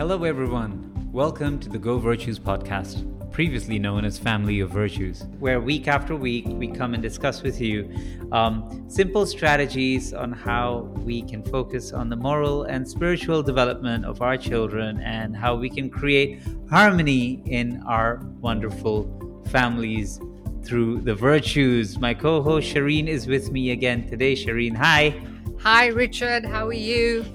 Hello, everyone. Welcome to the Go Virtues podcast, previously known as Family of Virtues, where week after week we come and discuss with you um, simple strategies on how we can focus on the moral and spiritual development of our children and how we can create harmony in our wonderful families through the virtues. My co host Shireen is with me again today. Shireen, hi. Hi, Richard. How are you?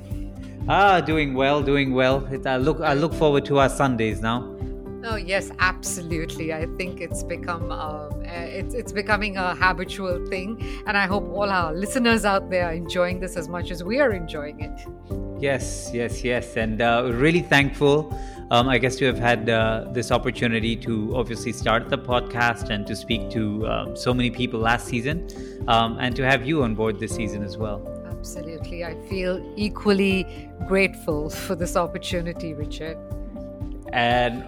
Ah, doing well, doing well. I look, I look forward to our Sundays now. Oh yes, absolutely. I think it's become uh, it's it's becoming a habitual thing, and I hope all our listeners out there are enjoying this as much as we are enjoying it. Yes, yes, yes, and uh, really thankful. Um, I guess to have had uh, this opportunity to obviously start the podcast and to speak to um, so many people last season, um, and to have you on board this season as well. Absolutely. I feel equally grateful for this opportunity, Richard. And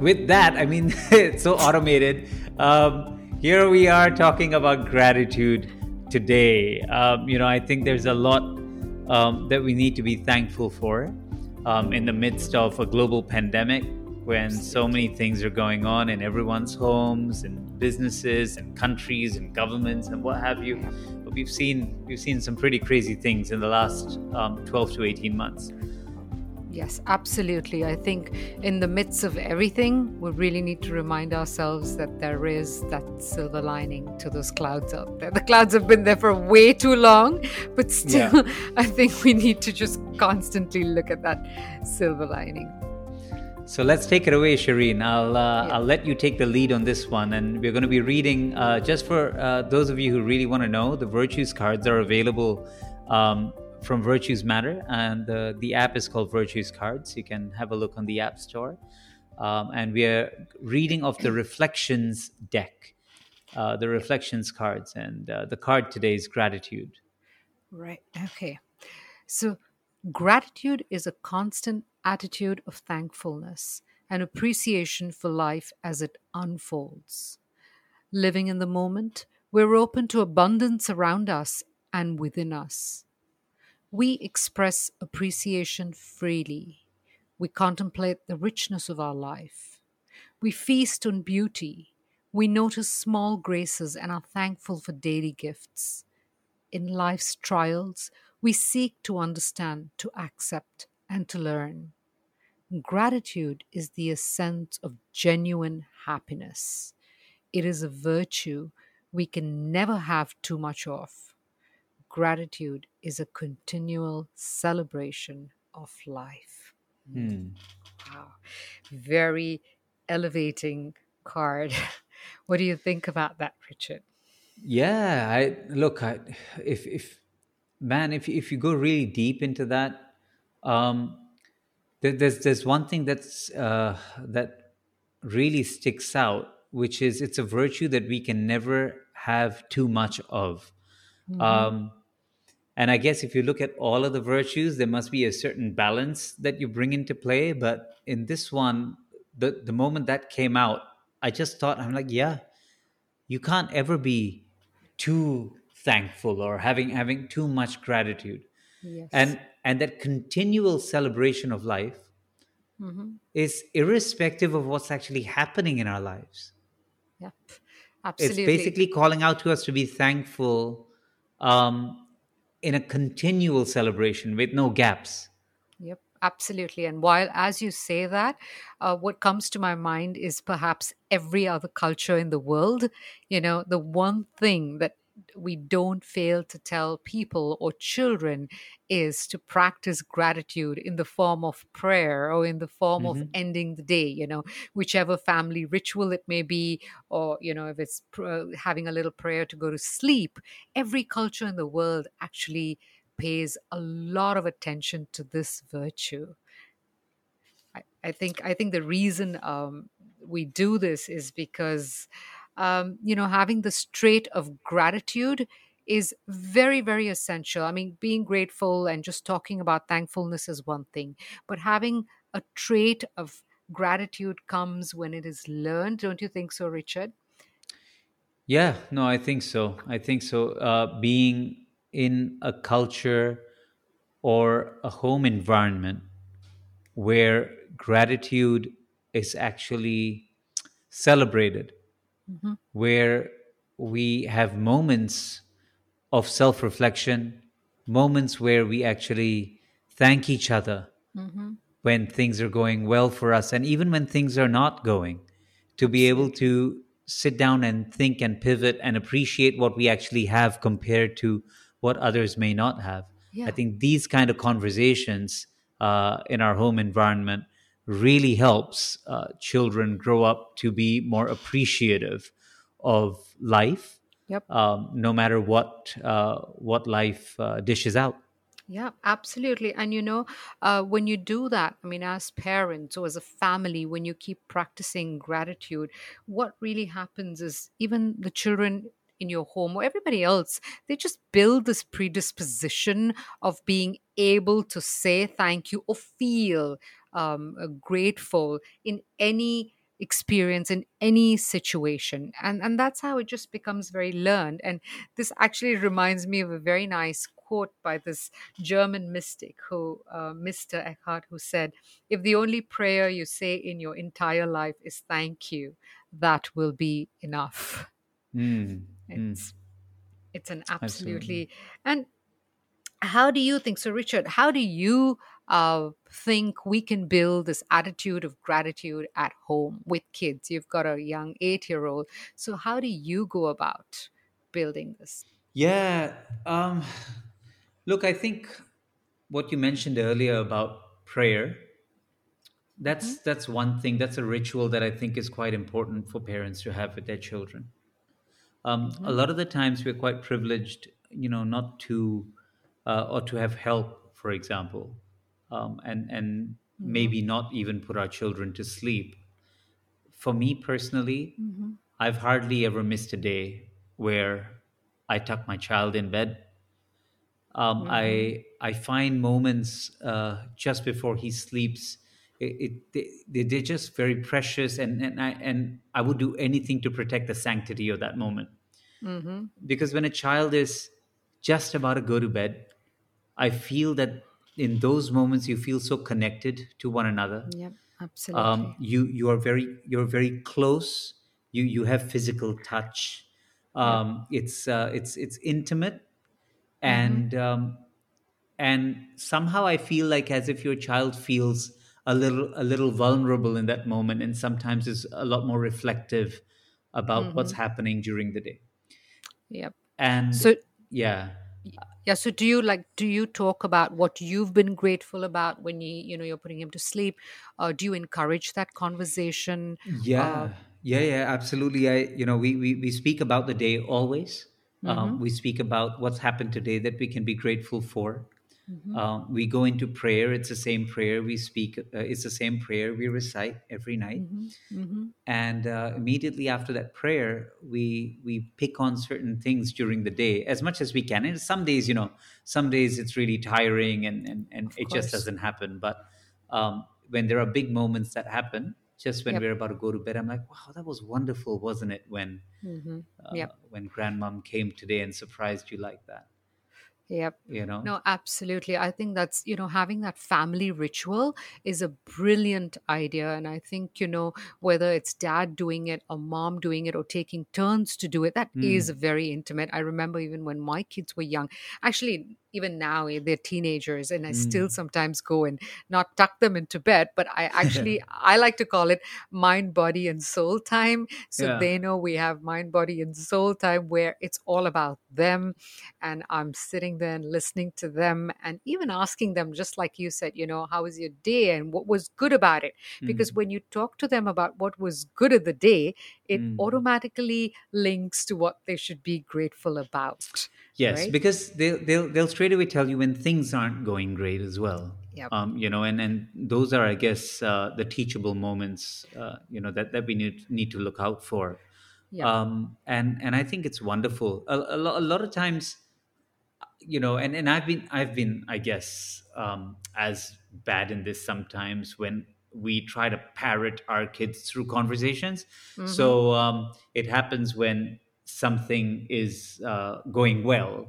with that, I mean, it's so automated. Um, here we are talking about gratitude today. Um, you know, I think there's a lot um, that we need to be thankful for um, in the midst of a global pandemic when so many things are going on in everyone's homes and businesses and countries and governments and what have you we've seen we've seen some pretty crazy things in the last um, 12 to 18 months. Yes, absolutely. I think in the midst of everything, we really need to remind ourselves that there is that silver lining to those clouds out there. The clouds have been there for way too long, but still, yeah. I think we need to just constantly look at that silver lining. So let's take it away, Shireen. I'll uh, yeah. I'll let you take the lead on this one, and we're going to be reading. Uh, just for uh, those of you who really want to know, the virtues cards are available um, from Virtues Matter, and the app is called Virtues Cards. You can have a look on the App Store, um, and we are reading of the Reflections deck, uh, the Reflections cards, and uh, the card today is Gratitude. Right. Okay. So gratitude is a constant attitude of thankfulness and appreciation for life as it unfolds. Living in the moment, we're open to abundance around us and within us. We express appreciation freely. We contemplate the richness of our life. We feast on beauty. We notice small graces and are thankful for daily gifts. In life's trials, we seek to understand, to accept, and to learn. Gratitude is the essence of genuine happiness. It is a virtue we can never have too much of. Gratitude is a continual celebration of life. Hmm. Wow. Very elevating card. what do you think about that, Richard? Yeah, I look, I, if if man, if if you go really deep into that, um, there's there's one thing that's uh, that really sticks out, which is it's a virtue that we can never have too much of. Mm-hmm. Um, and I guess if you look at all of the virtues, there must be a certain balance that you bring into play. But in this one, the the moment that came out, I just thought I'm like, yeah, you can't ever be too thankful or having having too much gratitude. Yes. And and that continual celebration of life mm-hmm. is irrespective of what's actually happening in our lives. Yep, absolutely. It's basically calling out to us to be thankful um, in a continual celebration with no gaps. Yep, absolutely. And while, as you say that, uh, what comes to my mind is perhaps every other culture in the world. You know, the one thing that we don't fail to tell people or children is to practice gratitude in the form of prayer or in the form mm-hmm. of ending the day you know whichever family ritual it may be or you know if it's pr- having a little prayer to go to sleep every culture in the world actually pays a lot of attention to this virtue i, I think i think the reason um, we do this is because um, you know, having the trait of gratitude is very, very essential. I mean, being grateful and just talking about thankfulness is one thing, but having a trait of gratitude comes when it is learned. Don't you think so, Richard? Yeah, no, I think so. I think so. Uh, being in a culture or a home environment where gratitude is actually celebrated, Mm-hmm. where we have moments of self reflection, moments where we actually thank each other Mm-hmm. when things are going well for us, and even when things are not going, to be able to sit down and think and pivot and appreciate what we actually have compared to what others may not have. I think these kind of conversations uh, in our home environment really helps uh, children grow up to be more appreciative of life, Yep. um, no matter what uh, what life uh, dishes out. Yeah, absolutely. And you know, uh, when you do that, I mean, as parents or as a family, when you keep practicing gratitude, what really happens is even the children in your home or everybody else, they just build this predisposition of being able to say thank you or feel um, uh, grateful in any experience in any situation and and that's how it just becomes very learned and this actually reminds me of a very nice quote by this German mystic who, uh, Meister Eckhart, who said, If the only prayer you say in your entire life is thank you, that will be enough. Mm, mm, It's it's an absolutely. absolutely and how do you think so richard how do you uh, think we can build this attitude of gratitude at home with kids you've got a young eight year old so how do you go about building this Yeah. Um, look, I think what you mentioned earlier about prayer, that's that's one thing. That's a ritual that I think is quite important for parents to have with their children. Um, a hmm lot of the times we're quite privileged, you know, not to uh, or to have help, for example, um, and and hmm maybe not even put our children to sleep. For me personally, hmm I've hardly ever missed a day where I tuck my child in bed um, hmm I I find moments uh, just before he sleeps. It, it they, they- they're just very precious, and and I and I would do anything to protect the sanctity of that moment. hmm Because when a child is just about to go to bed, I feel that in those moments you feel so connected to one another. Yep, Um, absolutely. you you are very you're very close. You you have physical touch. Yep. Um, it's uh, it's it's intimate hmm and um, and somehow i feel like as if your child feels a little a little vulnerable in that moment and sometimes is a lot more reflective about what's hmm happening during the day Yep. and So, yeah yeah. So, do you like? Do you talk about what you've been grateful about when you, you know, you're putting him to sleep? Uh, do you encourage that conversation? Uh, yeah yeah yeah absolutely i you know we we, we speak about the day always mm-hmm, um, we speak about what's happened today that we can be grateful for mm-hmm, Um, we go into prayer. It's the same prayer we speak. Uh, it's the same prayer we recite every night. mm-hmm, mm-hmm, And uh, immediately after that prayer, we we pick on certain things during the day as much as we can. And some days, you know, some days it's really tiring and and, and of it just doesn't happen. But um, when there are big moments that happen, just when Yep. we're about to go to bed, I'm like, wow, that was wonderful, wasn't it? When Mm-hmm. uh, when grandmom came today and surprised you like that, Yep. you know? No, absolutely. I think that's, you know, having that family ritual is a brilliant idea. And I think, you know, whether it's dad doing it or mom doing it or taking turns to do it, that is Mm, very intimate. I remember even when my kids were young, actually, even now eh, they're teenagers, and I still mm. sometimes go and not tuck them into bed, but I actually, I like to call it mind, body, and soul time. So yeah. they know we have mind, body, and soul time where it's all about them and I'm sitting there and listening to them and even asking them, just like you said, you know, how was your day and what was good about it? Because Mm, when you talk to them about what was good of the day, it mm. automatically links to what they should be grateful about, Yes, right? because they'll they'll they'll straight away tell you when things aren't going great as well. Yep. Um, you know, and and those are, I guess, uh, the teachable moments. Uh, you know that that we need need to look out for. Yep. Um, and and I think it's wonderful. A, a, a lot of times, you know, and and I've been I've been, I guess, um, as bad in this sometimes when we try to parrot our kids through conversations. Mm-hmm. So um, it happens when something is uh, going well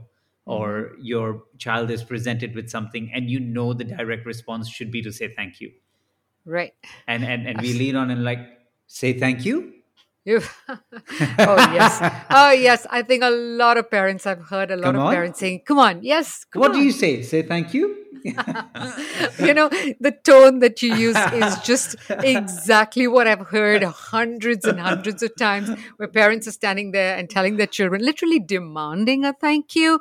Mm-hmm. or your child is presented with something and you know the direct response should be to say thank you Right. and and and we lean on and like say thank you. Oh yes. Oh yes. I think a lot of parents I've heard a lot Come of on. parents saying, "Come on, yes." Come What do you say? Say thank you. you know, the tone that you use is just exactly what I've heard hundreds and hundreds of times where parents are standing there and telling their children, literally demanding a thank you.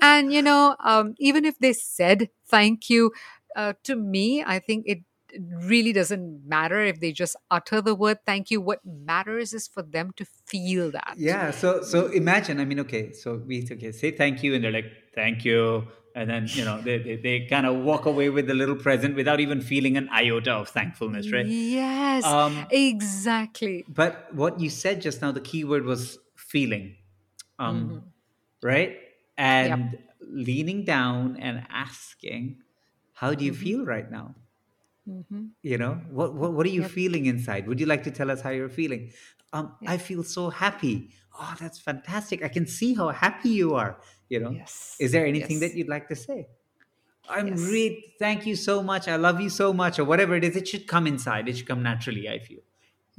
And, you know, um, even if they said thank you, uh, to me, I think it really doesn't matter if they just utter the word thank you. What matters is for them to feel that. Yeah. So so imagine. I mean, okay. So we okay say thank you, and they're like thank you, and then you know they they, they kind of walk away with the little present without even feeling an iota of thankfulness, right? Yes, Um, exactly. But what you said just now, the key word was feeling, um, right? And leaning down and asking, "How do you feel right now?" Hmm You know, what what, what are you Yep. feeling inside? Would you like to tell us how you're feeling? Um, I feel so happy. Oh, that's fantastic! I can see how happy you are. You know, Yes. is there anything Yes. that you'd like to say? I'm Yes. really thank you so much. I love you so much, or whatever it is. It should come inside. It should come naturally. I feel.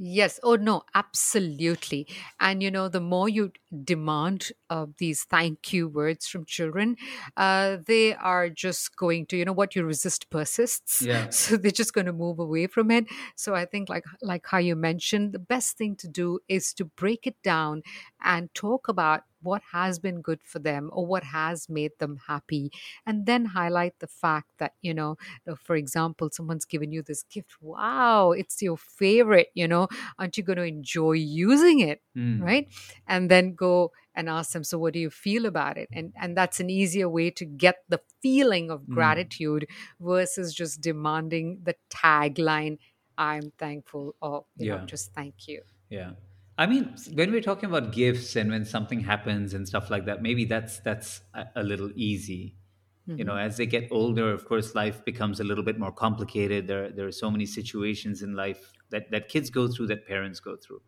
Yes. Oh, no, absolutely. And, you know, the more you demand uh, these thank you words from children, uh, they are just going to, you know, what you resist persists. Yeah. So they're just going to move away from it. So I think, like, like how you mentioned, the best thing to do is to break it down and talk about what has been good for them or what has made them happy and then highlight the fact that you know for example someone's given you this gift wow it's your favorite you know aren't you going to enjoy using it Mm. right and then go and ask them so what do you feel about it and and that's an easier way to get the feeling of Mm. gratitude versus just demanding the tagline i'm thankful or you know Yeah. just thank you Yeah. I mean, when we're talking about gifts and when something happens and stuff like that, maybe that's that's a, a little easy. You know, as they get older, of course, life becomes a little bit more complicated. There, there are so many situations in life that, that kids go through that parents go through.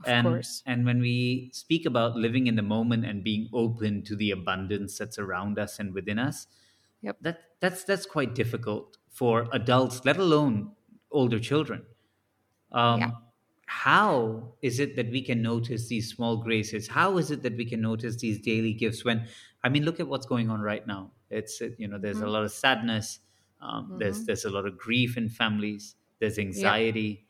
of and course and when we speak about living in the moment and being open to the abundance that's around us and within us, Yep. that that's that's quite difficult for adults, let alone older children. Um, Yeah. How is it that we can notice these small graces? How is it that we can notice these daily gifts? When I mean, look at what's going on right now. It's you know, there's a lot of sadness. Um, There's there's a lot of grief in families. There's anxiety.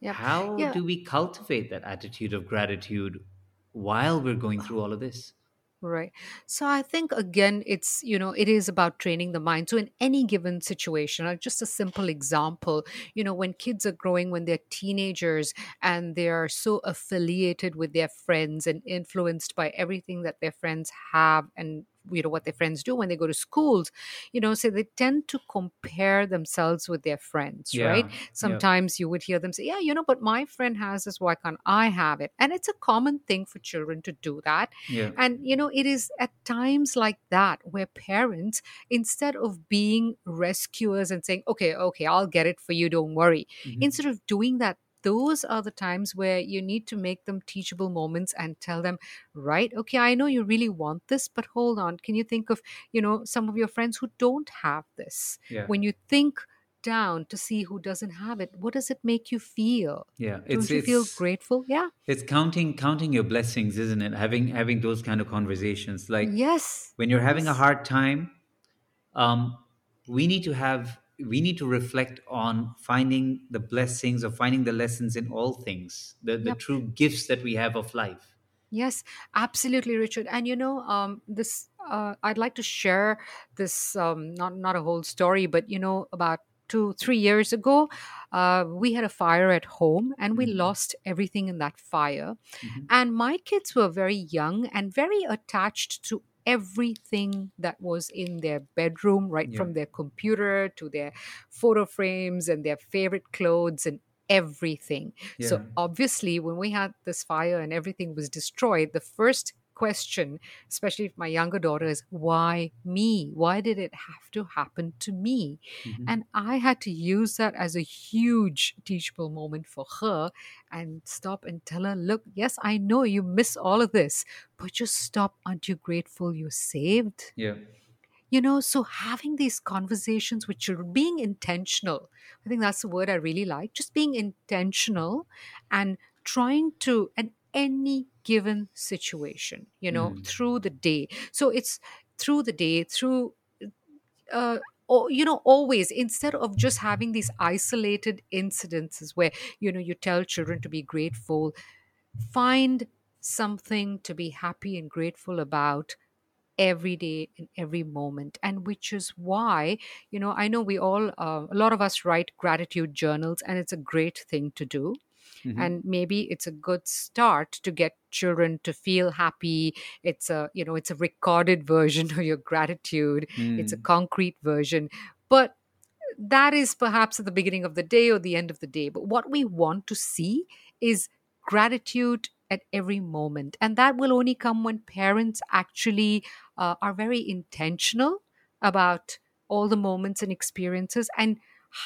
yeah How Yeah. do we cultivate that attitude of gratitude while we're going through all of this? Right. So I think again, it's, you know, it is about training the mind. So in any given situation, uh, just a simple example, you know, when kids are growing, when they're teenagers and they are so affiliated with their friends and influenced by everything that their friends have and you know what their friends do when they go to schools you know so they tend to compare themselves with their friends right Yeah, yeah. sometimes you would hear them say yeah you know but my friend has this why can't i have it and it's a common thing for children to do that Yeah. and you know, it is at times like that where parents, instead of being rescuers and saying, okay, okay, I'll get it for you, don't worry, Mhm. instead of doing that, those are the times where you need to make them teachable moments and tell them, right, okay, I know you really want this, but hold on. Can you think of, you know, some of your friends who don't have this? Yeah. When you think down to see who doesn't have it, what does it make you feel? Yeah. Don't you feel grateful? Yeah. It's counting counting your blessings, isn't it? Having having those kind of conversations. Like yes. when you're having a hard time, um, we need to have we need to reflect on finding the blessings or finding the lessons in all things, the, the Yep. true gifts that we have of life. Yes, absolutely, Richard. And you know, um, this uh, I'd like to share this um, not not a whole story, but you know, about two three years ago, uh, we had a fire at home, and we Mhm. lost everything in that fire. Mhm. And my kids were very young and very attached to everything that was in their bedroom, right Yeah. from their computer to their photo frames and their favorite clothes and everything. So obviously, when we had this fire and everything was destroyed, the first question, especially if my younger daughter, is why me? Why did it have to happen to me? Mhm. And I had to use that as a huge teachable moment for her and stop and tell her, look, yes, I know you miss all of this, but just stop. Aren't you grateful you're saved? Yeah. you know so having these conversations with children being intentional i think that's the word i really like just being intentional and trying to at any given situation you know Mm, through the day. So it's through the day through uh or you know always instead of just having these isolated incidences where you know you tell children to be grateful find something to be happy and grateful about every day in every moment. And which is why you know i know we all uh, a lot of us write gratitude journals and it's a great thing to do mhm, and maybe it's a good start to get children to feel happy it's a you know it's a recorded version of your gratitude it's a mm. concrete version but that is perhaps at the beginning of the day or the end of the day. But what we want to see is gratitude at every moment. And that will only come when parents actually uh, are very intentional about all the moments and experiences and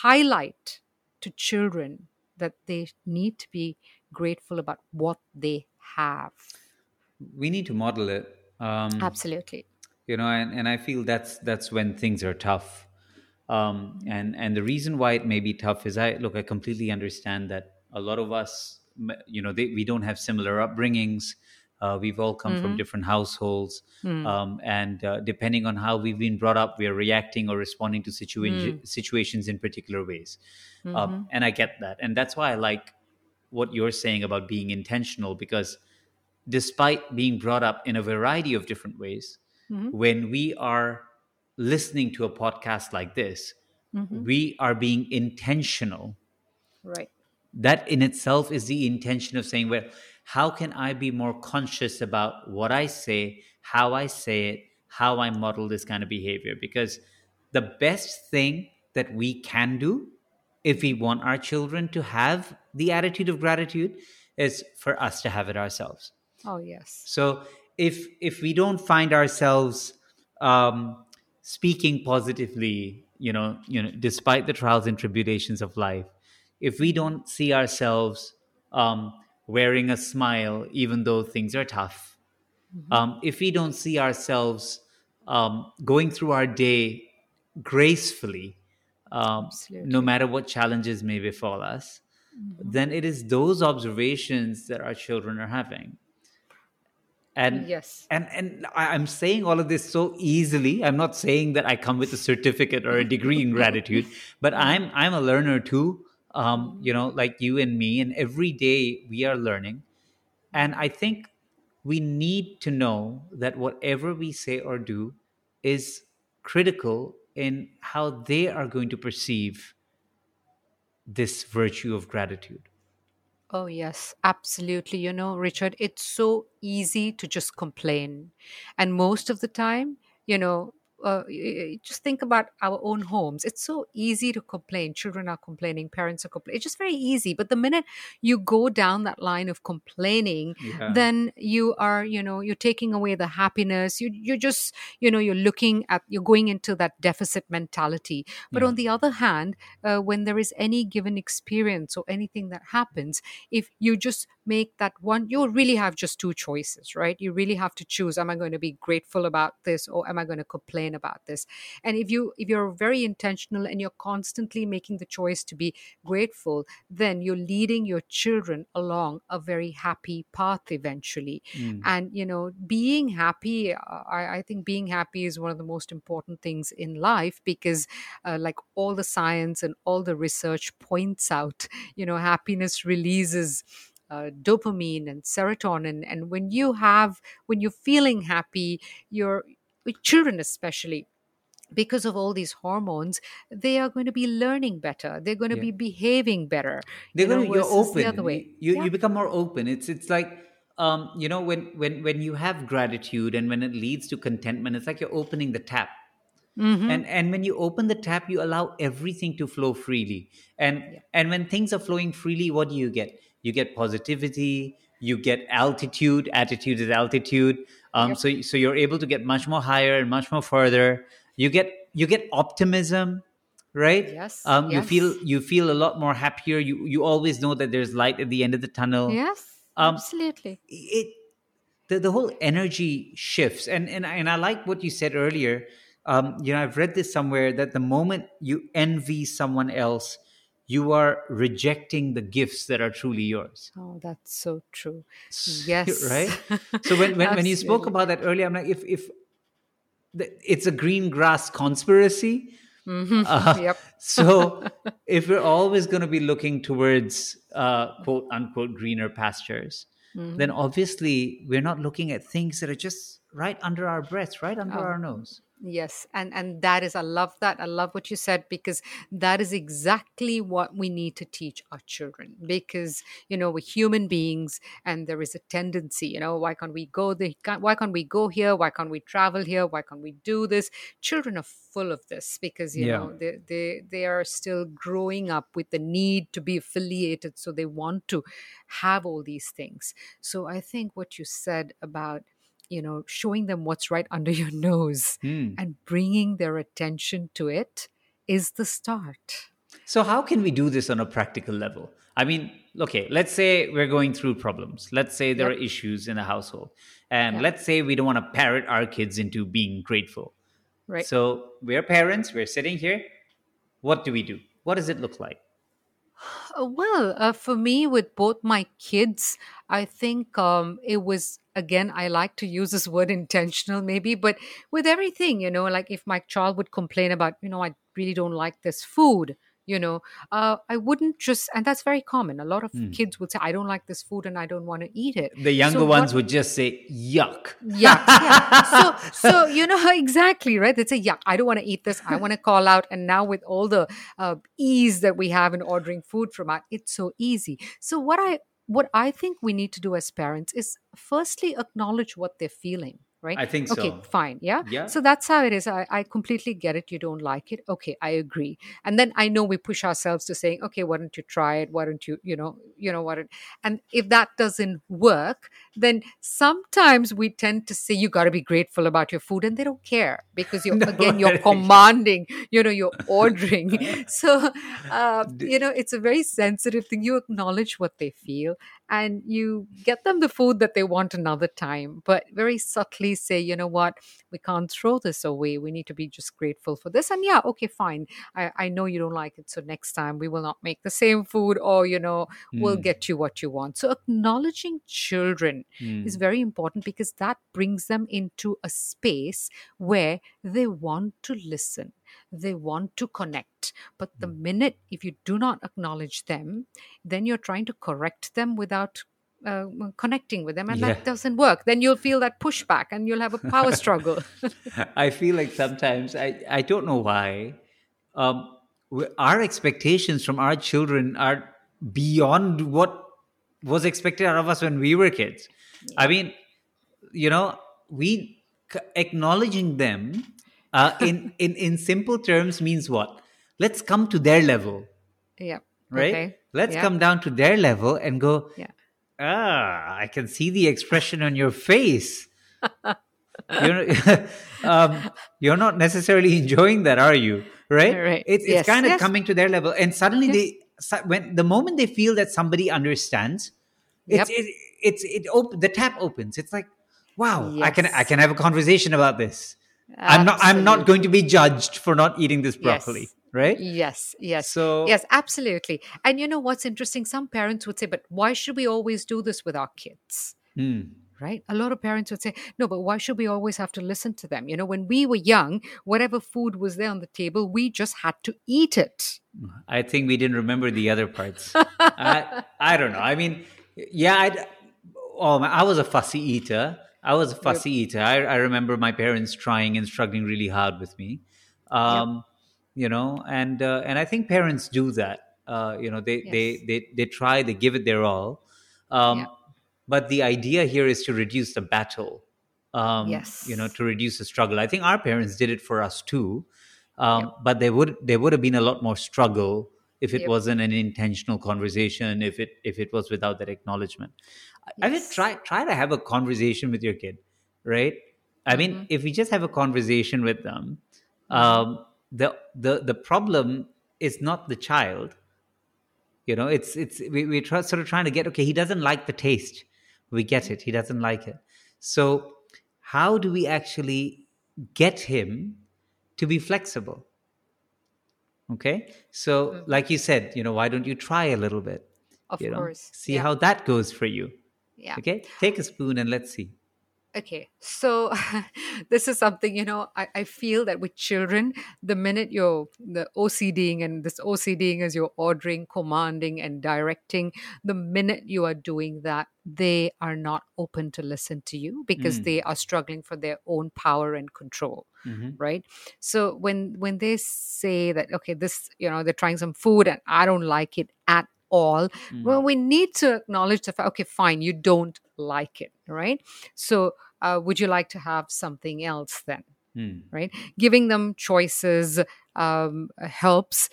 highlight to children that they need to be grateful about what they have. We need to model it. Um, Absolutely. you know and, and i feel that's that's when things are tough um, and and the reason why it may be tough is i look i completely understand that a lot of us you know they, we don't have similar upbringings uh, we've all come from Mm-hmm. different households Mm, um, and uh, depending on how we've been brought up we are reacting or responding to situa- mm, situations in particular ways mm-hmm. um, and i get that and that's why i like what you're saying about being intentional because despite being brought up in a variety of different ways, Mm-hmm. when we are listening to a podcast like this, Mm-hmm. we are being intentional. Right. That in itself is the intention of saying, well, how can I be more conscious about what I say, how I say it, how I model this kind of behavior? Because the best thing that we can do if we want our children to have the attitude of gratitude is for us to have it ourselves. Oh, yes. So if if we don't find ourselves um, speaking positively, you know, you know, despite the trials and tribulations of life, if we don't see ourselves um, wearing a smile even though things are tough, Mm-hmm. um, if we don't see ourselves um, going through our day gracefully, um, no matter what challenges may befall us, Mhm. then it is those observations that our children are having and Yes. and and i'm saying all of this so easily i'm not saying that i come with a certificate or a degree in gratitude but i'm i'm a learner too um you know like you and me and every day we are learning and i think we need to know that whatever we say or do is critical in how they are going to perceive this virtue of gratitude Oh, yes, absolutely. You know, Richard, it's so easy to just complain. And most of the time, you know, uh, just think about our own homes. It's so easy to complain. Children are complaining, parents are complaining. It's just very easy. But the minute you go down that line of complaining, yeah then you are, you know, you're taking away the happiness. You, you're just, you know, you're looking at, you're going into that deficit mentality. But yeah on the other hand, uh, when there is any given experience or anything that happens, if you just make that one you really have just two choices right you really have to choose am i going to be grateful about this or am i going to complain about this. And if you if you're very intentional and you're constantly making the choice to be grateful then you're leading your children along a very happy path eventually. Mm. and you know being happy I, I think being happy is one of the most important things in life because uh, like all the science and all the research points out you know happiness releases uh, dopamine and serotonin. And when you have when you're feeling happy your with children especially because of all these hormones they are going to be learning better. They're going to yeah. be behaving better they're you know gonna you're versus the other way. You yeah. you become more open. It's it's like um you know when when when you have gratitude and when it leads to contentment it's like you're opening the tap. Mm-hmm. and and when you open the tap you allow everything to flow freely. And yeah. and when things are flowing freely what do you get? You get positivity you get altitude attitude is altitude um yep. so so you're able to get much more higher and much more further. You get you get optimism right? Yes um you feel you feel a lot more happier. You you always know that there's light at the end of the tunnel. Yes um absolutely. it the, the whole energy shifts. And and I- and I like what you said earlier. Um, you know, I've read this somewhere that the moment you envy someone else, you are rejecting the gifts that are truly yours. Oh, that's so true. Yes. right. So when when, when you spoke about that earlier, I'm like, if if the, it's a green grass conspiracy. Mhm. Uh, Yep. so if we're always going to be looking towards uh, quote unquote greener pastures, Mhm. then obviously we're not looking at things that are just right under our breath, right under Oh. our nose. Yes, and and that is I love that. I love what you said because that is exactly what we need to teach our children because you know we're human beings and there is a tendency, you know, why can't we go the why can't we go here? Why can't we travel here? Why can't we do this? Children are full of this because you Yeah. know they they they are still growing up with the need to be affiliated so they want to have all these things. So I think what you said about you know showing them what's right under your nose Hmm. and bringing their attention to it is the start. So how can we do this on a practical level? I mean, okay, let's say we're going through problems. Let's say there Yep. are issues in the household. And Yep. let's say we don't want to parrot our kids into being grateful. Right. So we're parents, we're sitting here. What do we do? What does it look like? Uh, well, uh, for me, with both my kids, I think um, it was, again, I like to use this word intentional maybe, but with everything, you know, like if my child would complain about, you know, I really don't like this food. You know, uh, I wouldn't just, and that's very common. A lot of Hmm. kids would say, I don't like this food and I don't want to eat it. The younger So ones what- would just say, yuck. yeah, yeah. So, so you know exactly right. They say, "Yeah, I don't want to eat this. I want to call out." And now with all the uh, ease that we have in ordering food from out, it's so easy. So what I what I think we need to do as parents is firstly acknowledge what they're feeling. Right? I think okay, so. fine. Yeah. Yeah. So that's how it is. I, I completely get it. You don't like it. Okay, I agree. And then I know we push ourselves to saying, okay, why don't you try it? Why don't you, you know, you know what? And if that doesn't work, then sometimes we tend to say you got to be grateful about your food, and they don't care because you're No, again you're commanding. You know, you're ordering. so uh, you know, it's a very sensitive thing. You acknowledge what they feel, and you get them the food that they want another time, but very subtly say, you know what, we can't throw this away. We need to be just grateful for this. And yeah, okay, fine. I, I know you don't like it. So next time we will not make the same food or, you know, we'll Mm, get you what you want. So acknowledging children mm. is very important because that brings them into a space where they want to listen, they want to connect. But the minute if you do not acknowledge them, then you're trying to correct them without. Uh, connecting with them, and Yeah. that doesn't work. Then you'll feel that pushback, and you'll have a power struggle. I feel like sometimes I, I don't know why um, our expectations from our children are beyond what was expected out of us when we were kids. I mean, you know, we c- acknowledging them uh, in, in in simple terms means what? Let's come to their level, yeah. right? Okay. Let's Yeah. come down to their level and go. Yeah. Ah, I can see the expression on your face. you're, um, you're not necessarily enjoying that, are you? Right? Right. It's, it's Yes, kind of yes. coming to their level, and suddenly Yes. they when the moment they feel that somebody understands, it's Yep. it, it's it op- the tap opens. It's like, wow, I can I can have a conversation about this. I'm not I'm not going to be judged for not eating this broccoli, Yes. right? Yes, yes. So Yes, absolutely. And you know what's interesting? Some parents would say, but why should we always do this with our kids? hmm. Right? A lot of parents would say, no, but why should we always have to listen to them? You know, when we were young, whatever food was there on the table, we just had to eat it. I think we didn't remember the other parts. I, I don't know. I mean, yeah, I, oh, I was a fussy eater. I was a fussy eater. I, I remember my parents trying and struggling really hard with me. Um, You know, and uh, and I think parents do that. Uh, you know, they, Yes. they they they try, they give it their all. Um, Yeah. But the idea here is to reduce the battle. Um, You know, to reduce the struggle. I think our parents did it for us too. Um, But there would there would have been a lot more struggle if it Yep. wasn't an intentional conversation. If it if it was without that acknowledgement. I- I mean, try try to have a conversation with your kid, right? I mean, Mhm. if we just have a conversation with them, Mhm. um, the the the problem is not the child. You know, it's it's we we try, sort of trying to get okay. He doesn't like the taste. We get it. He doesn't like it. So how do we actually get him to be flexible. Okay. So, Mm. like you said, you know, why don't you try a little bit? Of You know, course. see Yeah. how that goes for you. Yeah. Okay. Take a spoon and let's see. Okay, so this is something you know. I, I feel that with children, the minute you're the OCDing and this OCDing is you're ordering, commanding, and directing, the minute you are doing that, they are not open to listen to you because Mm. they are struggling for their own power and control Mhm. right so when when they say that okay this you know they're trying some food and i don't like it at all Mm. well we need to acknowledge the fact okay fine you don't like it right so uh, would you like to have something else then Mm. right giving them choices um, helps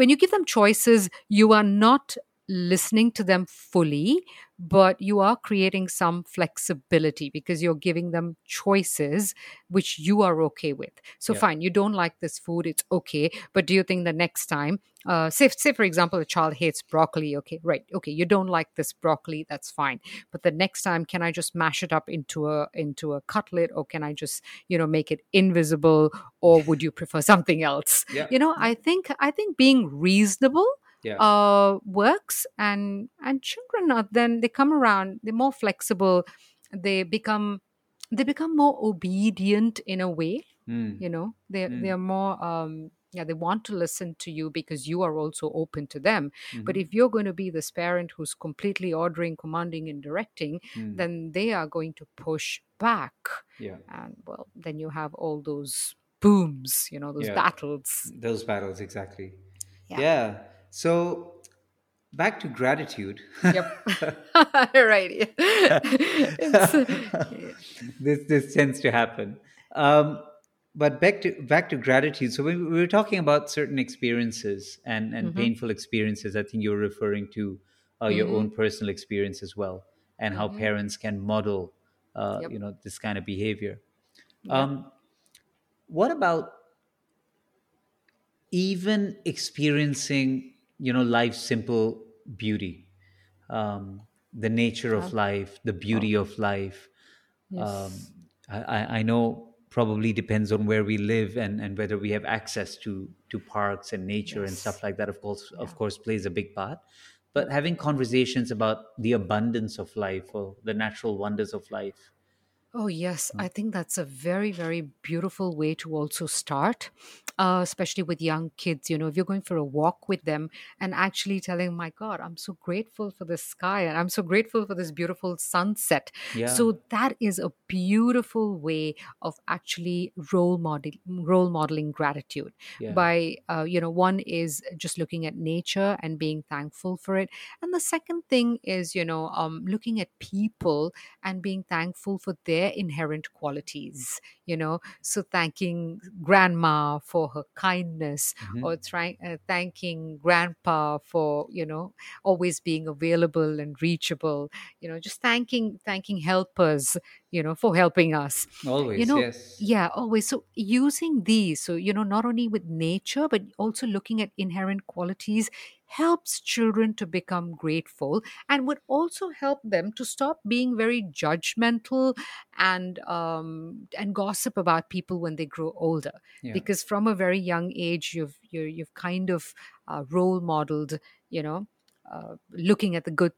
when you give them choices you are not listening to them fully but you are creating some flexibility because you're giving them choices which you are okay with so Yeah. fine you don't like this food it's okay but do you think the next time uh, say, say for example a child hates broccoli okay right okay you don't like this broccoli that's fine but the next time can i just mash it up into a into a cutlet or can i just you know make it invisible or would you prefer something else Yeah. you know i think i think being reasonable Yeah. uh works and and children are then they come around they're more flexible they become they become more obedient in a way Mm. you know they Mm. they're more um yeah they want to listen to you because you are also open to them but Mhm. if you're going to be this parent who's completely ordering commanding and directing Mm. then they are going to push back yeah. and well then you have all those booms you know those Yeah. battles Those battles, exactly. Yeah. yeah. So, back to gratitude. yep right this this tends to happen. Um, but back to back to gratitude. So we, we were talking about certain experiences and and Mhm. painful experiences. I think you're referring to uh, your Mhm. own personal experience as well, and how Mhm. parents can model, uh, Yep. you know, this kind of behavior. Yep. Um, what about even experiencing, you know, life's simple beauty, um, the nature of life, the beauty of life? um, yes I, I- I know probably depends on where we live and, and whether we have access to to parks and nature and stuff like that of course of course plays a big part. But having conversations about the abundance of life or the natural wonders of life. Oh, yes. Mm. I think that's a very, very beautiful way to also start, uh, especially with young kids. You know, if you're going for a walk with them and actually telling, my God, I'm so grateful for the sky and I'm so grateful for this beautiful sunset. yeah So that is a beautiful way of actually role model role modeling gratitude yeah by uh, you know one is just looking at nature and being thankful for it and the second thing is you know um, looking at people and being thankful for their inherent qualities you know so thanking grandma for her kindness Mhm. or trying uh, thanking grandpa for you know always being available and reachable you know just thanking thanking helpers you know for helping us always you know, yes yeah, always. So using these, so you know, not only with nature, but also looking at inherent qualities helps children to become grateful and would also help them to stop being very judgmental and um, and gossip about people when they grow older. yeah Because from a very young age, you've you you've kind of uh, role modeled, you know, uh, looking at the good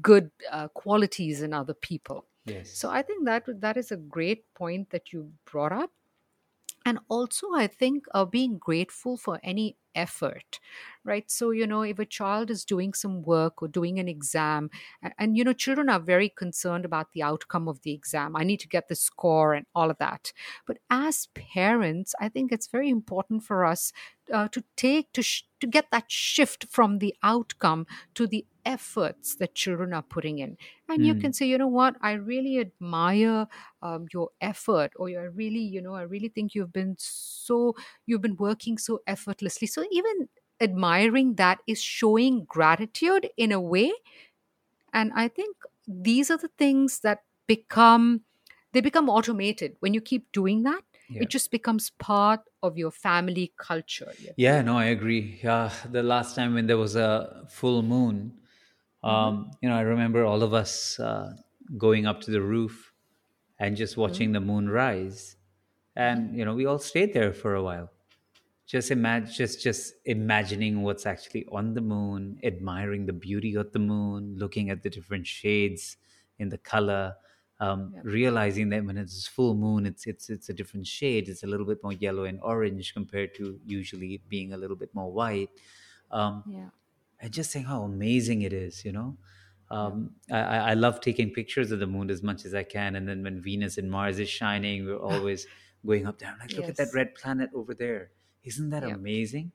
good uh, qualities in other people. yes So I think that that is a great point that you brought up. And also, I think uh, being grateful for any effort, right? So, you know, if a child is doing some work or doing an exam, and, and, you know, children are very concerned about the outcome of the exam. I need to get the score and all of that. But as parents, I think it's very important for us uh, to take, to, sh- to get that shift from the outcome to the efforts that children are putting in. And you Mm. can say, you know what, I really admire um, your effort or you're really you know i really think you've been so you've been working so effortlessly so even admiring that is showing gratitude in a way and i think these are the things that become they become automated when you keep doing that Yeah. it just becomes part of your family culture Yeah, no, I agree. Yeah, the last time when there was a full moon, um, you know, I remember all of us uh, going up to the roof and just watching the moon rise. and you know we all stayed there for a while. Just imagine just just imagining what's actually on the moon admiring the beauty of the moon looking at the different shades in the color um, realizing that when it's full moon it's it's it's a different shade. It's a little bit more yellow and orange compared to usually being a little bit more white. Um, Yeah. And just saying how amazing it is you know um, I, I love taking pictures of the moon as much as I can, and then when Venus and Mars is shining, we're always going up there. I'm like, look at that red planet over there. Isn't that Yep. amazing?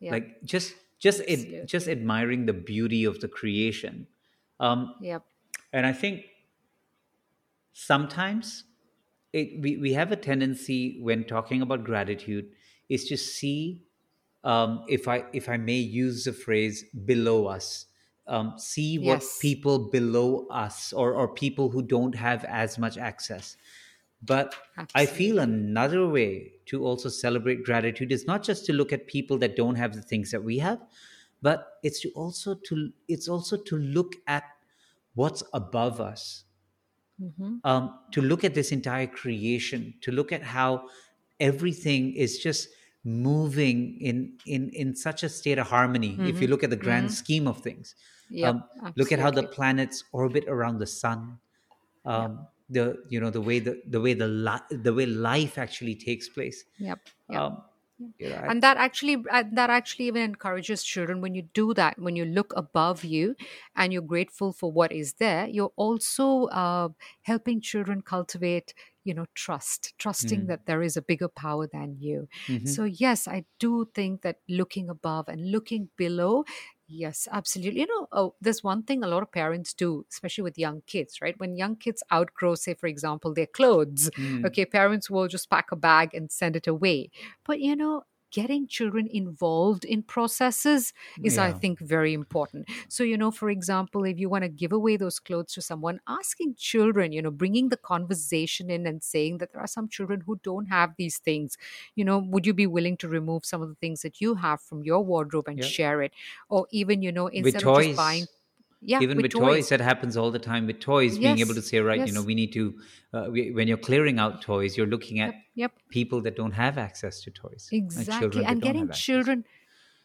Yep. Like just just it, just admiring the beauty of the creation. Um, Yep. and I think sometimes it, we, we have a tendency when talking about gratitude is to see um, if I if I may use the phrase below us, um, see what Yes. people below us or or people who don't have as much access. But I feel another way to also celebrate gratitude is not just to look at people that don't have the things that we have, but it's to also to it's also to look at what's above us Mm-hmm. um, to look at this entire creation, to look at how everything is just moving in in in such a state of harmony. If you Mm-hmm. look at the grand Mm-hmm. scheme of things, Yep. um, look at how the planets orbit around the sun. Yep. Um, the you know the way the the way the li- the way life actually takes place. Yep. Yep. Um, you know, I- and that actually uh, that actually even encourages children when you do that when you look above you and you're grateful for what is there you're also uh, helping children cultivate you know trust trusting Mm. that there is a bigger power than you Mhm. so yes i do think that looking above and looking below yes absolutely you know oh, there's one thing a lot of parents do especially with young kids right when young kids outgrow say for example their clothes Mm. okay parents will just pack a bag and send it away but you know getting children involved in processes is i think very important. So you know for example if you want to give away those clothes to someone asking children you know bringing the conversation in and saying that there are some children who don't have these things you know would you be willing to remove some of the things that you have from your wardrobe and Yeah. share it? Or even you know instead of just buying yeah even with, toys. that happens all the time with toys being able to say right you know we need to uh, we, when you're clearing out toys you're looking at yep yep people that don't have access to toys Exactly. And getting children,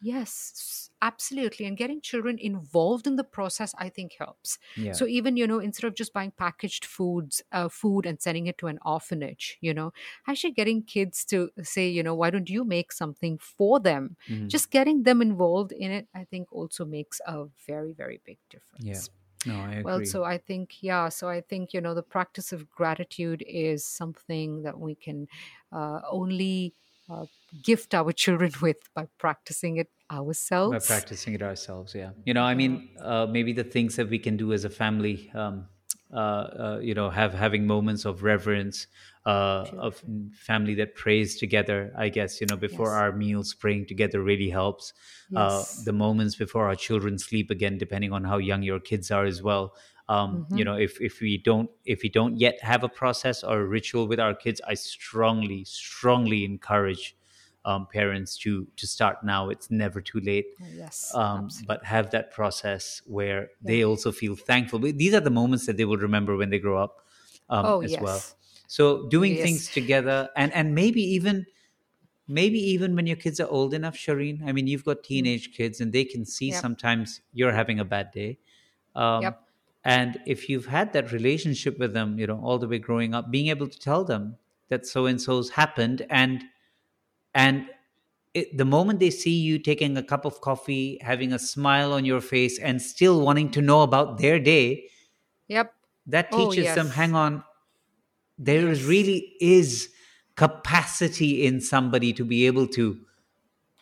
yes, absolutely. And getting children involved in the process, I think helps. yeah So even, you know, instead of just buying packaged foods, uh, food and sending it to an orphanage, you know, actually getting kids to say, you know, why don't you make something for them? Mhm. Just getting them involved in it, I think also makes a very, very big difference. yeah no i agree. Well, so I think, yeah, so I think, you know, the practice of gratitude is something that we can uh, only uh, gift our children with by practicing it ourselves. by practicing it ourselves yeah you know i mean uh, maybe the things that we can do as a family um, uh, uh, you know have having moments of reverence uh, of family that prays together i guess you know before Yes. our meals praying together really helps uh, Yes. the moments before our children sleep again depending on how young your kids are as well um, you Mm-hmm. know if, if we don't if we don't yet have a process or a ritual with our kids i strongly strongly encourage um, parents to to start now it's never too late Yes. um, but have that process where Yeah. they also feel thankful. These are the moments that they will remember when they grow up um, Oh, as well. yes. So doing Yes. things together, and and maybe even maybe even when your kids are old enough, Shireen. I mean, you've got Mm. teenage kids, and they can see Yep. sometimes you're having a bad day. Um, Yep. And if you've had that relationship with them, you know, all the way growing up, being able to tell them that so and so's happened, and and it, the moment they see you taking a cup of coffee, having a smile on your face, and still wanting to know about their day, Yep. that Oh, teaches them, hang on, there is Yes. really is capacity in somebody to be able to,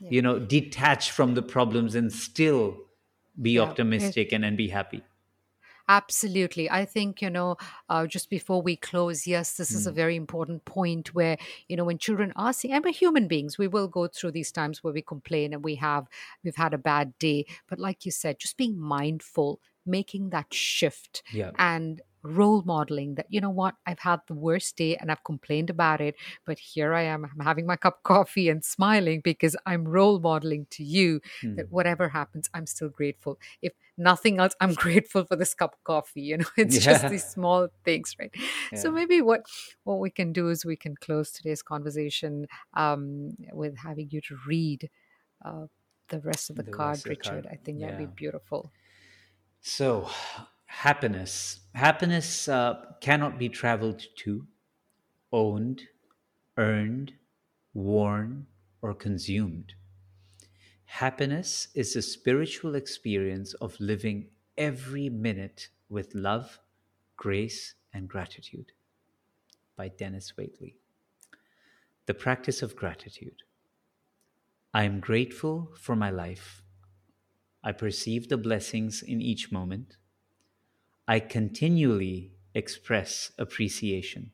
Yeah. you know, detach from the problems and still be Yeah. Optimistic and, and be happy. Absolutely. I think, you know, uh, just before we close, yes, this is a Mm. very important point where, you know, when children are seeing, and we're human beings, we will go through these times where we complain and we have, we've had a bad day. But like you said, just being mindful, making that shift Yeah. and role modeling that, you know what, I've had the worst day and I've complained about it, but here I am, I'm having my cup of coffee and smiling because I'm role modeling to you Hmm. that whatever happens, I'm still grateful. If nothing else, I'm grateful for this cup of coffee. You know, it's just these small things, right? So maybe what what we can do is we can close today's conversation um, with having you to read uh, the rest of the, The card, rest of the Richard. card. I think that'd be beautiful. So, happiness. Happiness uh, cannot be traveled to, owned, earned, worn, or consumed. Happiness is a spiritual experience of living every minute with love, grace, and gratitude. By Dennis Waitley. The practice of gratitude. I am grateful for my life. I perceive the blessings in each moment. I continually express appreciation.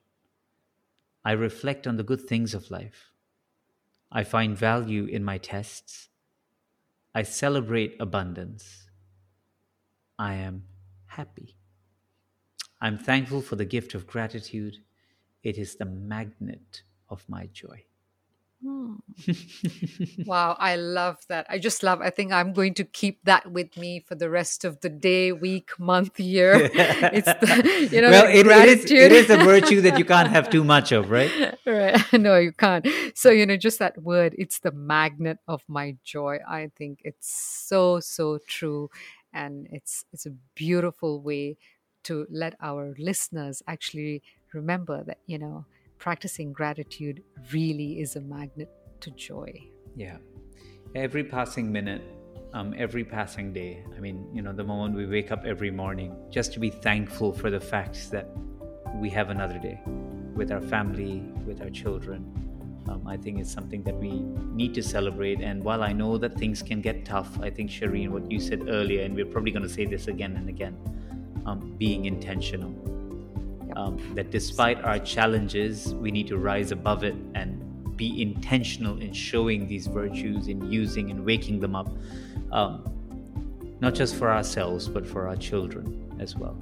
I reflect on the good things of life. I find value in my tests. I celebrate abundance. I am happy. I'm thankful for the gift of gratitude. It is the magnet of my joy. Hmm. wow, I love that. I just love. I think I'm going to keep that with me for the rest of the day, week, month, year. it's the you know well, it- It is, it is a virtue that you can't have too much of, right? right. No, you can't. So you know, just that word. It's the magnet of my joy. I think it's so so true, and it's it's a beautiful way to let our listeners actually remember that you know practicing gratitude really is a magnet to joy. Yeah. Every passing minute, um, every passing day. I mean, you know, the moment we wake up every morning, just to be thankful for the fact that we have another day with our family, with our children. Um, I think it's something that we need to celebrate. And while I know that things can get tough, I think, Shireen, what you said earlier, and we're probably going to say this again and again, um, being intentional. Yep. Um, that despite our challenges, we need to rise above it and be intentional in showing these virtues, in using and waking them up, um, not just for ourselves, but for our children as well.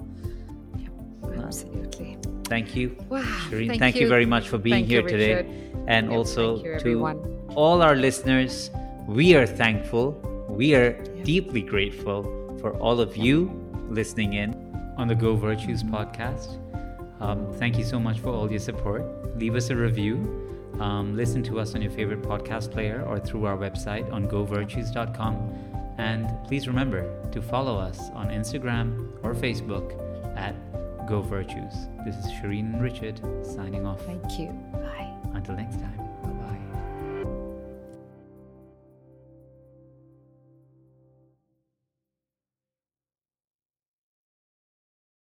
Absolutely. Thank you, Wow. Shireen. Thank, you. very much for being Thank here you, today. Richard. And Yep, also you, to all our listeners, we are thankful. We are Yep. deeply grateful for all of you listening in on the Go Virtues podcast. Um, thank you so much for all your support. Leave us a review. Um, listen to us on your favorite podcast player or through our website on govirtues.com. And please remember to follow us on Instagram or Facebook at Go Virtues. This is Shireen and Richard signing off. Thank you. Bye. Until next time.